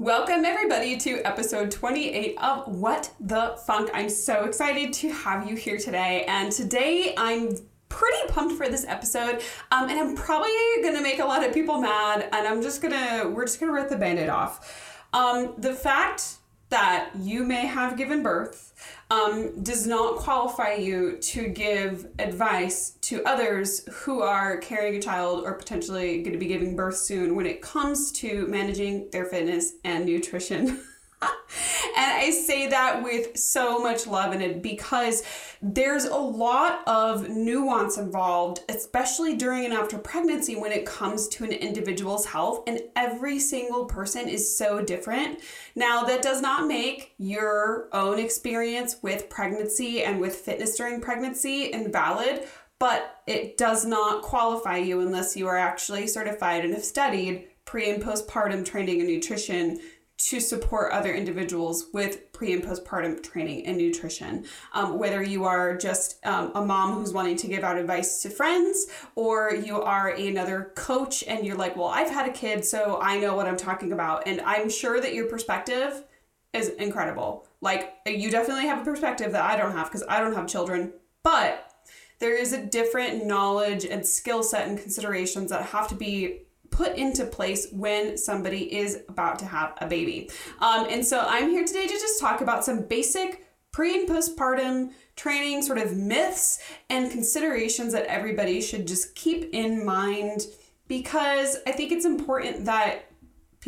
Welcome, everybody, to episode 28 of What the Funk. I'm so excited to have you here today. And today I'm pretty pumped for this episode. Um, and I'm probably gonna make a lot of people mad, and I'm just gonna, we're just gonna rip the band aid off. Um, the fact that you may have given birth um, does not qualify you to give advice to others who are carrying a child or potentially going to be giving birth soon when it comes to managing their fitness and nutrition. and I say that with so much love in it because there's a lot of nuance involved, especially during and after pregnancy when it comes to an individual's health, and every single person is so different. Now, that does not make your own experience with pregnancy and with fitness during pregnancy invalid, but it does not qualify you unless you are actually certified and have studied pre and postpartum training and nutrition to support other individuals with pre and postpartum training and nutrition. Um, whether you are just um, a mom who's wanting to give out advice to friends, or you are another coach and you're like, well, I've had a kid, so I know what I'm talking about. And I'm sure that your perspective is incredible. Like, you definitely have a perspective that I don't have because I don't have children, but there is a different knowledge and skill set and considerations that have to be put into place when somebody is about to have a baby. Um, and so I'm here today to just talk about some basic pre and postpartum training sort of myths and considerations that everybody should just keep in mind because I think it's important that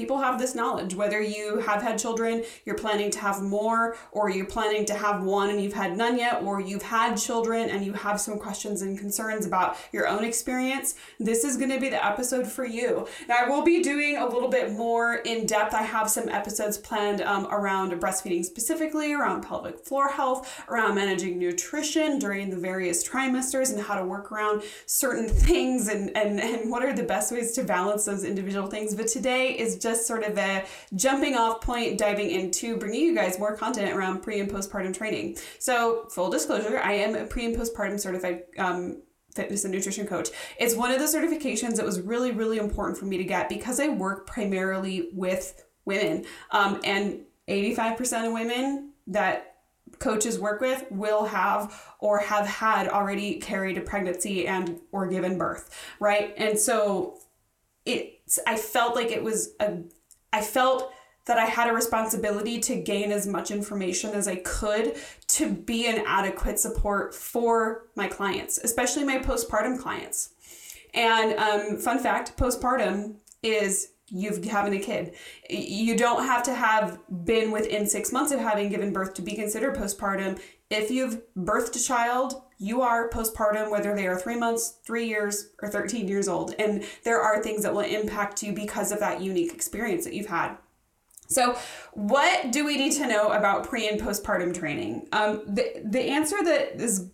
people have this knowledge. Whether you have had children you're planning to have more or you're planning to have one and you've had none yet or you've had children and you have some questions and concerns about your own experience this is going to be the episode for you. Now i will be doing a little bit more in depth. I have some episodes planned um, around breastfeeding specifically around pelvic floor health around managing nutrition during the various trimesters and how to work around certain things and, and, and what are the best ways to balance those individual things. But today is just sort of a jumping off point, diving into bringing you guys more content around pre and postpartum training. So, full disclosure, I am a pre and postpartum certified. Um, fitness and nutrition coach. It's one of the certifications that was really, really important for me to get because I work primarily with women. Um, and 85% of women that coaches work with will have or have had already carried a pregnancy and or given birth, right? And so it I felt like it was a I felt that I had a responsibility to gain as much information as I could to be an adequate support for my clients, especially my postpartum clients. And um, fun fact postpartum is you've having a kid. You don't have to have been within six months of having given birth to be considered postpartum. If you've birthed a child you are postpartum, whether they are three months, three years, or 13 years old. And there are things that will impact you because of that unique experience that you've had. So, what do we need to know about pre and postpartum training? Um, the, the answer that is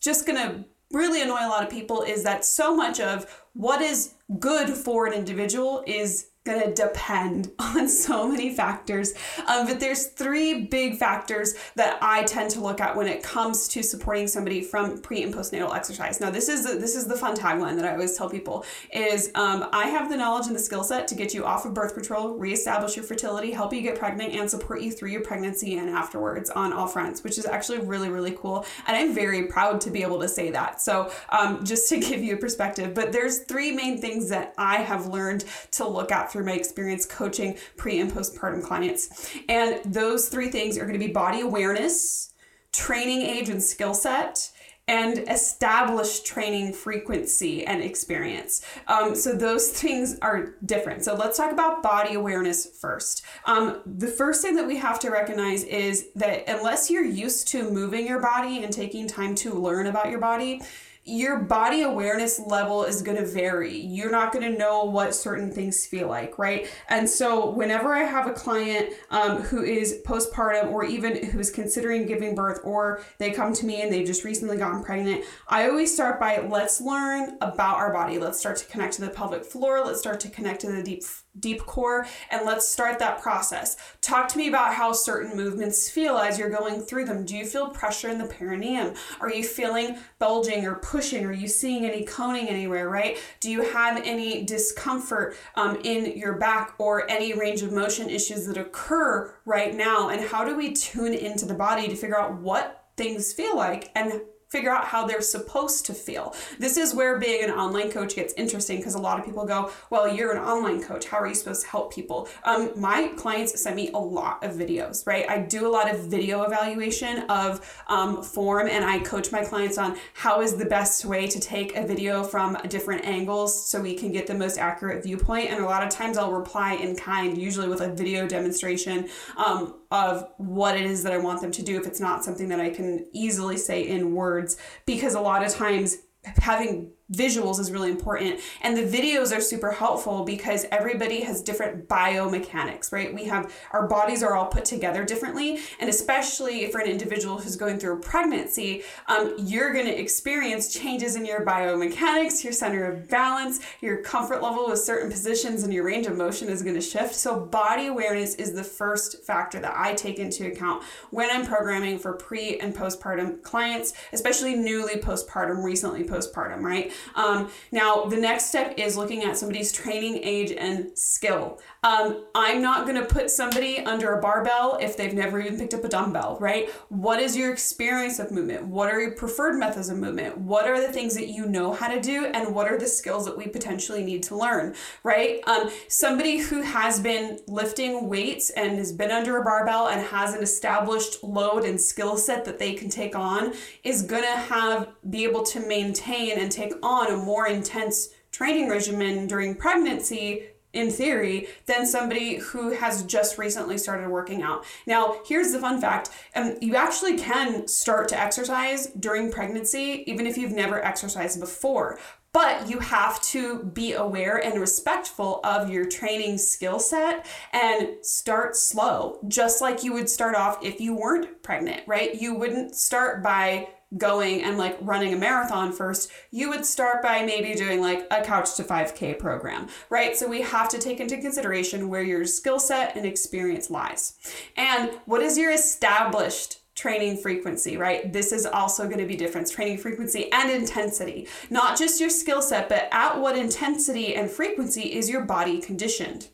just going to really annoy a lot of people is that so much of what is good for an individual is gonna depend on so many factors. Um, but there's three big factors that I tend to look at when it comes to supporting somebody from pre and postnatal exercise. Now, this is the, this is the fun tagline that I always tell people: is um, I have the knowledge and the skill set to get you off of birth control, reestablish your fertility, help you get pregnant, and support you through your pregnancy and afterwards on all fronts, which is actually really really cool. And I'm very proud to be able to say that. So um, just to give you a perspective, but there's three main things that I have learned to look at through my experience coaching pre and postpartum clients. And those three things are going to be body awareness, training age and skill set, and established training frequency and experience. Um, so those things are different. So let's talk about body awareness first. Um, the first thing that we have to recognize is that unless you're used to moving your body and taking time to learn about your body, your body awareness level is going to vary. You're not going to know what certain things feel like, right? And so, whenever I have a client um, who is postpartum or even who is considering giving birth, or they come to me and they've just recently gotten pregnant, I always start by let's learn about our body. Let's start to connect to the pelvic floor. Let's start to connect to the deep deep core and let's start that process. Talk to me about how certain movements feel as you're going through them. Do you feel pressure in the perineum? Are you feeling bulging or pushing? Are you seeing any coning anywhere, right? Do you have any discomfort um, in your back or any range of motion issues that occur right now? And how do we tune into the body to figure out what things feel like and figure out how they're supposed to feel. This is where being an online coach gets interesting because a lot of people go, Well, you're an online coach. How are you supposed to help people? Um, my clients send me a lot of videos, right? I do a lot of video evaluation of um, form and I coach my clients on how is the best way to take a video from different angles so we can get the most accurate viewpoint. And a lot of times I'll reply in kind, usually with a video demonstration. Um, of what it is that I want them to do if it's not something that I can easily say in words because a lot of times having visuals is really important. And the videos are super helpful because everybody has different biomechanics right? We have our bodies are all put together differently. And especially for an individual who's going through a pregnancy um, you're going to experience changes in your biomechanics your center of balance your comfort level with certain positions and your range of motion is going to shift. So body awareness is the first factor that i take into account when i'm programming for pre and postpartum clients especially newly postpartum recently postpartum right um, now, the next step is looking at somebody's training age and skill. Um, I'm not going to put somebody under a barbell if they've never even picked up a dumbbell, right? What is your experience of movement? What are your preferred methods of movement? What are the things that you know how to do? And what are the skills that we potentially need to learn, right? Um, somebody who has been lifting weights and has been under a barbell and has an established load and skill set that they can take on is going to have be able to maintain and take on a more intense training regimen during pregnancy in theory than somebody who has just recently started working out. Now, here's the fun fact um, you actually can start to exercise during pregnancy, even if you've never exercised before. But you have to be aware and respectful of your training skill set and start slow, just like you would start off if you weren't pregnant, right? You wouldn't start by going and like running a marathon first, you would start by maybe doing like a couch to 5K program, right? So we have to take into consideration where your skill set and experience lies. And what is your established training frequency, right? This is also going to be different training frequency and intensity. Not just your skill set, but at what intensity and frequency is your body conditioned?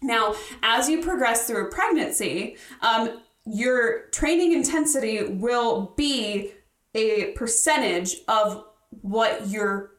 Now, as you progress through a pregnancy, um, your training intensity will be a percentage of what your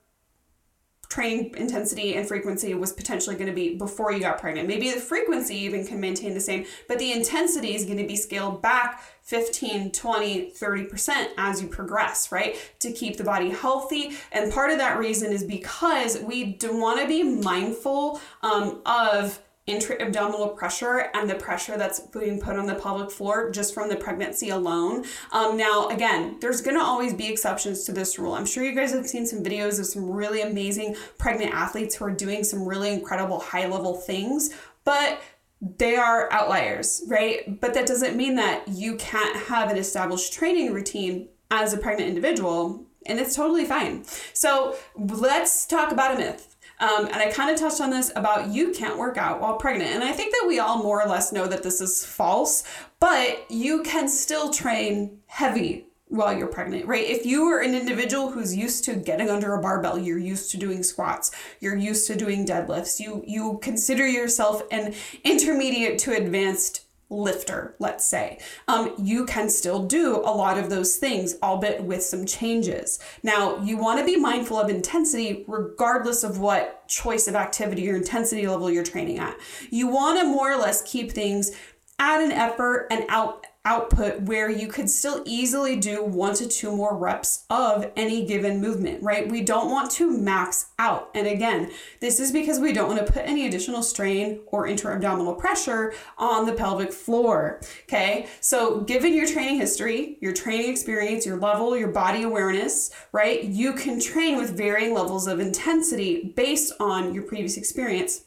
training intensity and frequency was potentially going to be before you got pregnant. Maybe the frequency even can maintain the same, but the intensity is going to be scaled back 15, 20, 30% as you progress, right? To keep the body healthy. And part of that reason is because we do want to be mindful um, of intra-abdominal pressure and the pressure that's being put on the pelvic floor just from the pregnancy alone. Um, now, again, there's going to always be exceptions to this rule. I'm sure you guys have seen some videos of some really amazing pregnant athletes who are doing some really incredible high-level things, but they are outliers, right? But that doesn't mean that you can't have an established training routine as a pregnant individual, and it's totally fine. So let's talk about a myth um, and I kind of touched on this about you can't work out while pregnant. And I think that we all more or less know that this is false, but you can still train heavy while you're pregnant, right? If you are an individual who's used to getting under a barbell, you're used to doing squats, you're used to doing deadlifts, you you consider yourself an intermediate to advanced lifter, let's say, um, you can still do a lot of those things, albeit with some changes. Now, you want to be mindful of intensity regardless of what choice of activity or intensity level you're training at. You want to more or less keep things at an effort and out output where you could still easily do one to two more reps of any given movement, right? We don't want to max out. And again, this is because we don't want to put any additional strain or intra-abdominal pressure on the pelvic floor. Okay. So given your training history, your training experience, your level, your body awareness, right? You can train with varying levels of intensity based on your previous experience.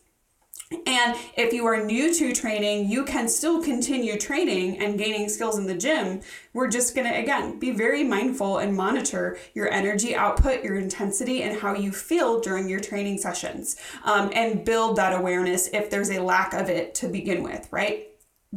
And if you are new to training, you can still continue training and gaining skills in the gym. We're just going to, again, be very mindful and monitor your energy output, your intensity, and how you feel during your training sessions um, and build that awareness if there's a lack of it to begin with, right?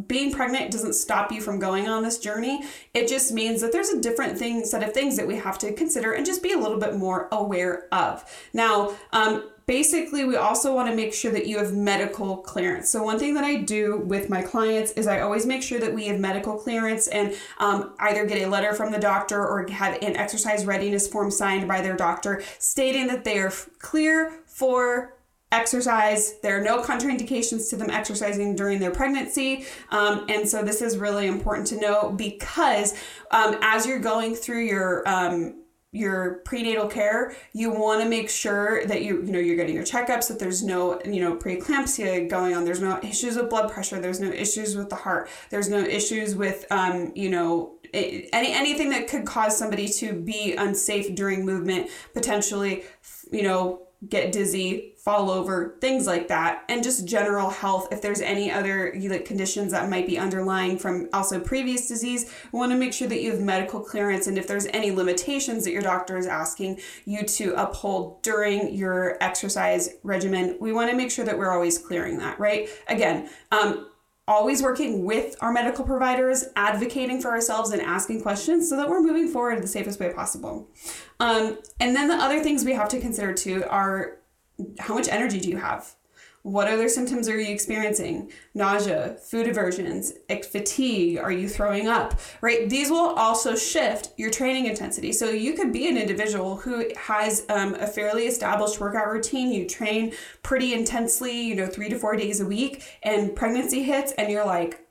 being pregnant doesn't stop you from going on this journey. It just means that there's a different thing set of things that we have to consider and just be a little bit more aware of. Now, um, basically we also want to make sure that you have medical clearance so one thing that i do with my clients is i always make sure that we have medical clearance and um, either get a letter from the doctor or have an exercise readiness form signed by their doctor stating that they are clear for exercise. There are no contraindications to them exercising during their pregnancy. Um, and so this is really important to know because um, as you're going through your um, your prenatal care, you want to make sure that you you know you're getting your checkups, that there's no you know preeclampsia going on, there's no issues with blood pressure, there's no issues with the heart, there's no issues with um, you know any anything that could cause somebody to be unsafe during movement, potentially you know get dizzy, fall over, things like that, and just general health. If there's any other like conditions that might be underlying from also previous disease, we want to make sure that you have medical clearance. And if there's any limitations that your doctor is asking you to uphold during your exercise regimen, we want to make sure that we're always clearing that, right? Again, um, always working with our medical providers, advocating for ourselves, and asking questions so that we're moving forward the safest way possible. Um, and then the other things we have to consider too are how much energy do you have? What other symptoms are you experiencing? Nausea, food aversions, fatigue, are you throwing up? Right? These will also shift your training intensity. So you could be an individual who has um, a fairly established workout routine. You train pretty intensely, you know, three to four days a week, and pregnancy hits, and you're like,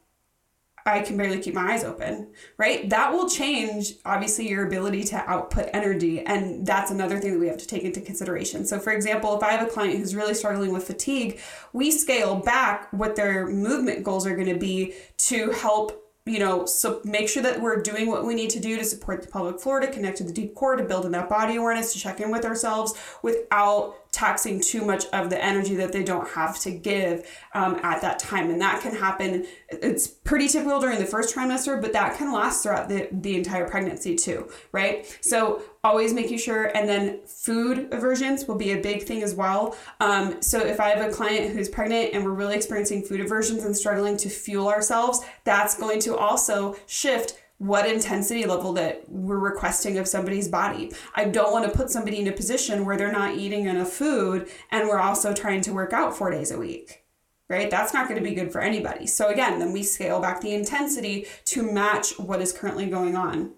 I can barely keep my eyes open, right? That will change, obviously, your ability to output energy. And that's another thing that we have to take into consideration. So, for example, if I have a client who's really struggling with fatigue, we scale back what their movement goals are going to be to help you know, so make sure that we're doing what we need to do to support the pelvic floor, to connect to the deep core, to build in that body awareness, to check in with ourselves without taxing too much of the energy that they don't have to give um, at that time. And that can happen. It's pretty typical during the first trimester, but that can last throughout the, the entire pregnancy too, right? So always making sure, and then food aversions will be a big thing as well. Um, so if I have a client who's pregnant and we're really experiencing food aversions and struggling to fuel ourselves, that's going to also shift what intensity level that we're requesting of somebody's body. I don't want to put somebody in a position where they're not eating enough food and we're also trying to work out four days a week. Right? That's not going to be good for anybody. So, again, then we scale back the intensity to match what is currently going on.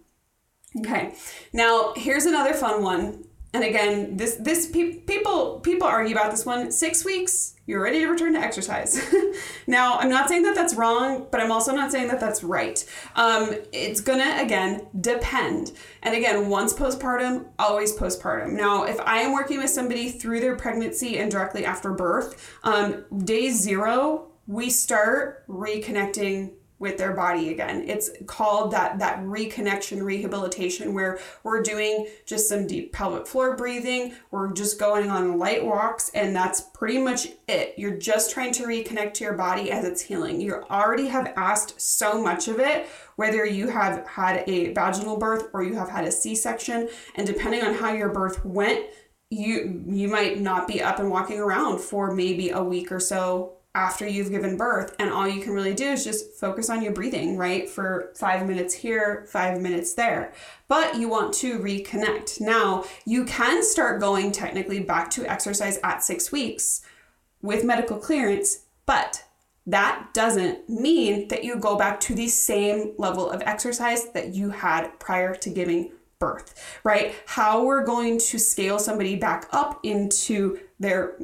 Okay, now here's another fun one and again, this this pe- people people argue about this one. Six weeks, you're ready to return to exercise. now, I'm not saying that that's wrong, but I'm also not saying that that's right. Um, it's gonna again depend. And again, once postpartum, always postpartum. Now, if I am working with somebody through their pregnancy and directly after birth, um, day zero, we start reconnecting with their body again. It's called that that reconnection rehabilitation where we're doing just some deep pelvic floor breathing, we're just going on light walks and that's pretty much it. You're just trying to reconnect to your body as it's healing. You already have asked so much of it whether you have had a vaginal birth or you have had a C-section and depending on how your birth went, you you might not be up and walking around for maybe a week or so after you've given birth and all you can really do is just focus on your breathing right? For five minutes here five minutes there. But you want to reconnect. Now you can start going technically back to exercise at six weeks with medical clearance but that doesn't mean that you go back to the same level of exercise that you had prior to giving birth right? How we're going to scale somebody back up into their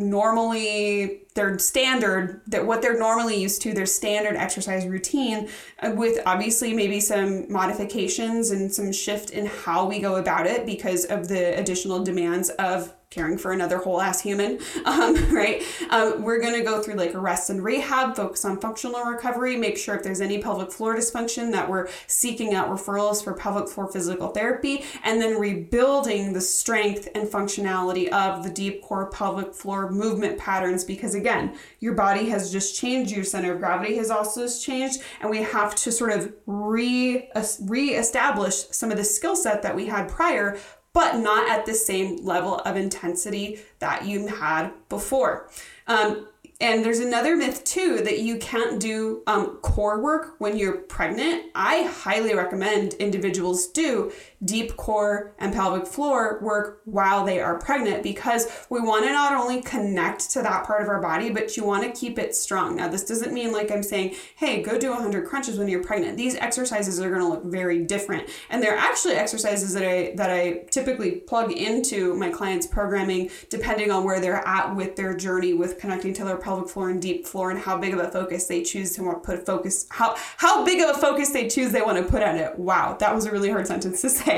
normally their standard that what they're normally used to their standard exercise routine uh, with obviously maybe some modifications and some shift in how we go about it because of the additional demands of caring for another whole ass human, um, right? Um, we're going to go through like rest and rehab, focus on functional recovery, make sure if there's any pelvic floor dysfunction that we're seeking out referrals for pelvic floor physical therapy, and then rebuilding the strength and functionality of the deep core pelvic floor movement patterns because again, your body has just changed, your center of gravity has also changed, and we have to sort of re re-establish some of the skill set that we had prior but not at the same level of intensity that you had before. Um, and there's another myth too that you can't do um, core work when you're pregnant. I highly recommend individuals do deep core and pelvic floor work while they are pregnant because we want to not only connect to that part of our body, but you want to keep it strong. Now, this doesn't mean like I'm saying, hey, go do 100 crunches when you're pregnant. These exercises are going to look very different. And they're actually exercises that I that I typically plug into my clients' programming depending on where they're at with their journey with connecting to their pelvic floor and deep floor and how big of a focus they choose to want to put focus how how big of a focus they choose they want to put on it. Wow, that was a really hard sentence to say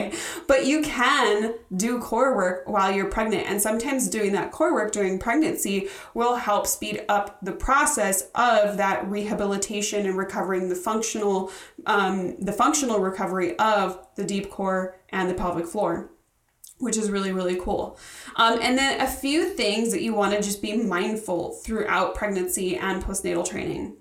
But you can do core work while you're pregnant. And sometimes doing that core work during pregnancy will help speed up the process of that rehabilitation and recovering the functional, um, the functional recovery of the deep core and the pelvic floor which is really, really cool. Um, and then a few things that you want to just be mindful throughout pregnancy and postnatal training.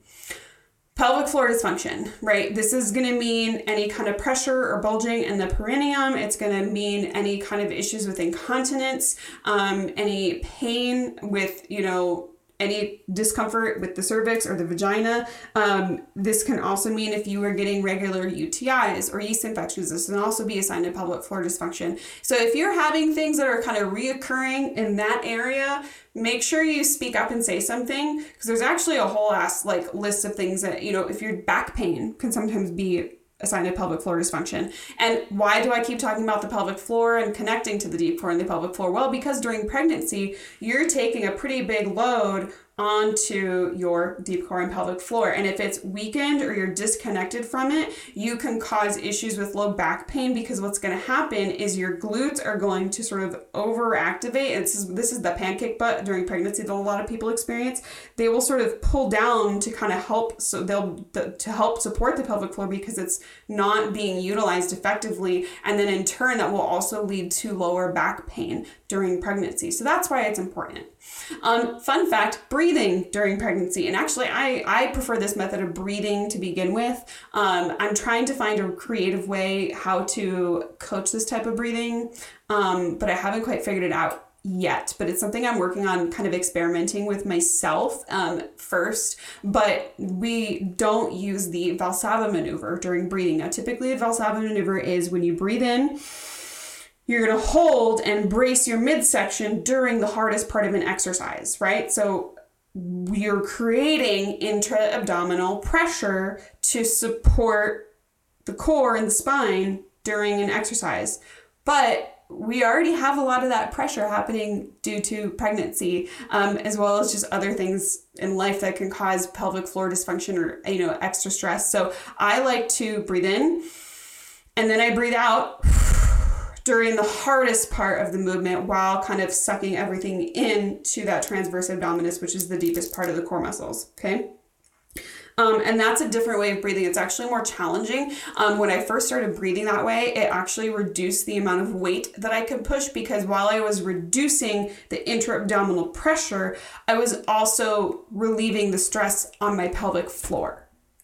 Pelvic floor dysfunction, right? This is going to mean any kind of pressure or bulging in the perineum. It's going to mean any kind of issues with incontinence, um, any pain with, you know, any discomfort with the cervix or the vagina. Um, this can also mean if you are getting regular UTIs or yeast infections, this can also be a sign of pelvic floor dysfunction. So if you're having things that are kind of reoccurring in that area, make sure you speak up and say something because there's actually a whole ass like list of things that, you know, if your back pain can sometimes be a pelvic floor dysfunction. And why do I keep talking about the pelvic floor and connecting to the deep core and the pelvic floor? Well, because during pregnancy, you're taking a pretty big load onto your deep core and pelvic floor. And if it's weakened or you're disconnected from it, you can cause issues with low back pain because what's going to happen is your glutes are going to sort of overactivate. It's, this is the pancake butt during pregnancy that a lot of people experience. They will sort of pull down to kind of help, so they'll to help support the pelvic floor because it's not being utilized effectively. And then in turn, that will also lead to lower back pain during pregnancy. So that's why it's important. Um, fun fact breathing during pregnancy. And actually, I, I prefer this method of breathing to begin with. Um, I'm trying to find a creative way how to coach this type of breathing, um, but I haven't quite figured it out yet, but it's something I'm working on kind of experimenting with myself um, first. But we don't use the Valsalva maneuver during breathing. Now, typically, a Valsalva maneuver is when you breathe in you're going to hold and brace your midsection during the hardest part of an exercise, right? So you're creating intra abdominal pressure to support the core and the spine during an exercise. But we already have a lot of that pressure happening due to pregnancy, um, as well as just other things in life that can cause pelvic floor dysfunction or you know extra stress. So I like to breathe in, and then I breathe out during the hardest part of the movement while kind of sucking everything into that transverse abdominis, which is the deepest part of the core muscles. Okay. Um, and that's a different way of breathing. It's actually more challenging. Um, when I first started breathing that way, it actually reduced the amount of weight that I could push because while I was reducing the intra abdominal pressure, I was also relieving the stress on my pelvic floor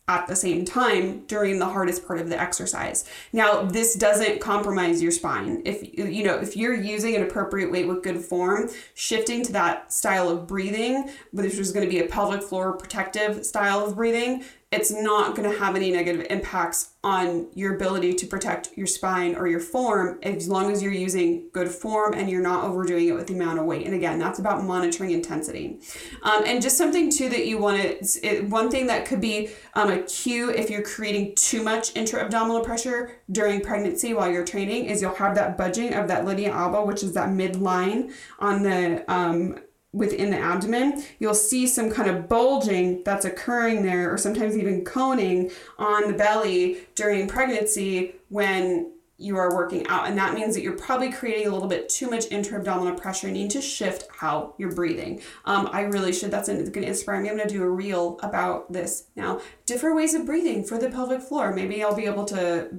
at the same time during the hardest part of the exercise. Now, this doesn't compromise your spine. If you know, if you're using an appropriate weight with good form, shifting to that style of breathing, which is going to be a pelvic floor protective style of breathing, it's not going to have any negative impacts on your ability to protect your spine or your form as long as you're using good form and you're not overdoing it with the amount of weight. And again, that's about monitoring intensity. Um, and just something too that you want to, one thing that could be um, a cue if you're creating too much intra abdominal pressure during pregnancy while you're training is you'll have that budging of that linea alba, which is that midline on the um, within the abdomen, you'll see some kind of bulging that's occurring there, or sometimes even coning on the belly during pregnancy when you are working out. And that means that you're probably creating a little bit too much intra abdominal pressure. You need to shift how you're breathing. Um, I really should. That's going to inspire me. I'm going to do a reel about this now. Different ways of breathing for the pelvic floor. Maybe I'll be able to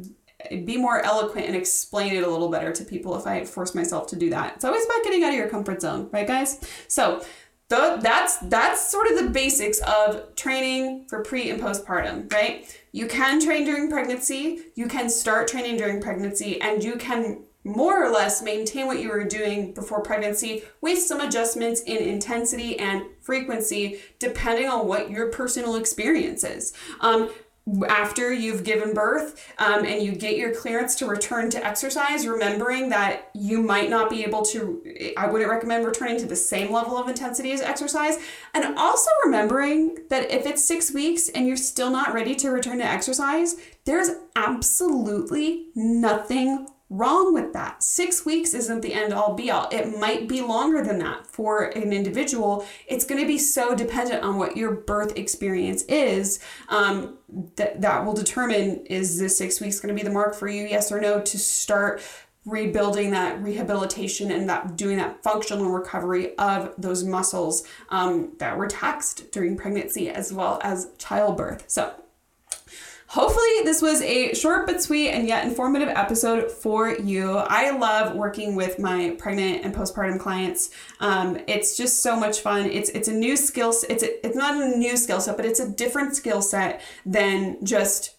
be more eloquent and explain it a little better to people if I force myself to do that. It's always about getting out of your comfort zone, right, guys? So, the, that's that's sort of the basics of training for pre and postpartum, right? You can train during pregnancy, you can start training during pregnancy, and you can more or less maintain what you were doing before pregnancy with some adjustments in intensity and frequency depending on what your personal experience is. Um, after you've given birth um, and you get your clearance to return to exercise, remembering that you might not be able to, I wouldn't recommend returning to the same level of intensity as exercise. And also remembering that if it's six weeks and you're still not ready to return to exercise, there's absolutely nothing wrong with that. Six weeks isn't the end all be all. It might be longer than that for an individual. It's going to be so dependent on what your birth experience is um, that that will determine is this six weeks going to be the mark for you, yes or no, to start rebuilding that rehabilitation and that doing that functional recovery of those muscles um, that were taxed during pregnancy as well as childbirth. So Hopefully, this was a short but sweet and yet informative episode for you. I love working with my pregnant and postpartum clients. Um, it's just so much fun. It's it's a new skill. It's a, it's not a new skill set, but it's a different skill set than just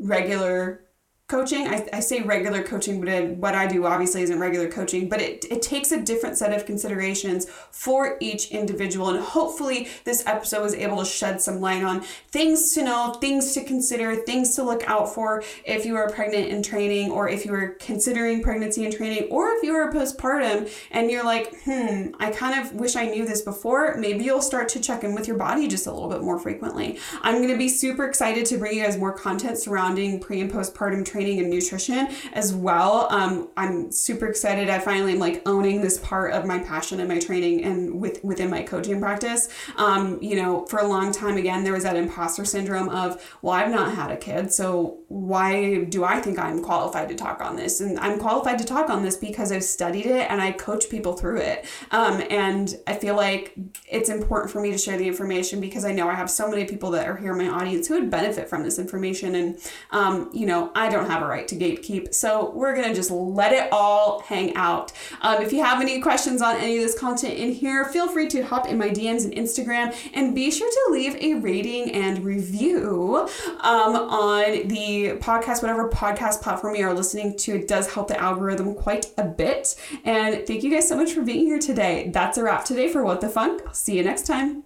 regular coaching I, I say regular coaching but what i do obviously isn't regular coaching but it, it takes a different set of considerations for each individual and hopefully this episode was able to shed some light on things to know things to consider things to look out for if you are pregnant in training or if you are considering pregnancy and training or if you are postpartum and you're like hmm i kind of wish i knew this before. Maybe you'll start to check in with your body just a little bit more frequently. I'm going to be super excited to bring you guys more content surrounding pre and postpartum training training and nutrition as well. Um, I'm super excited. I finally am like owning this part of my passion and my training and with within my coaching practice. Um, you know, for a long time, again, there was that imposter syndrome of, well, I've not had a kid, so why do I think I'm qualified to talk on this? And I'm qualified to talk on this because I've studied it and I coach people through it. Um, and I feel like it's important for me to share the information because I know I have so many people that are here in my audience who would benefit from this information. And, um, you know, I don't have a right to gatekeep. So we're going to just let it all hang out. Um, if you have any questions on any of this content in here, feel free to hop in my DMs and Instagram and be sure to leave a rating and review um, on the podcast, whatever podcast platform you are listening to. It does help the algorithm quite a bit. And thank you guys so much for being here today. That's a wrap today for What the Funk. I'll see you next time.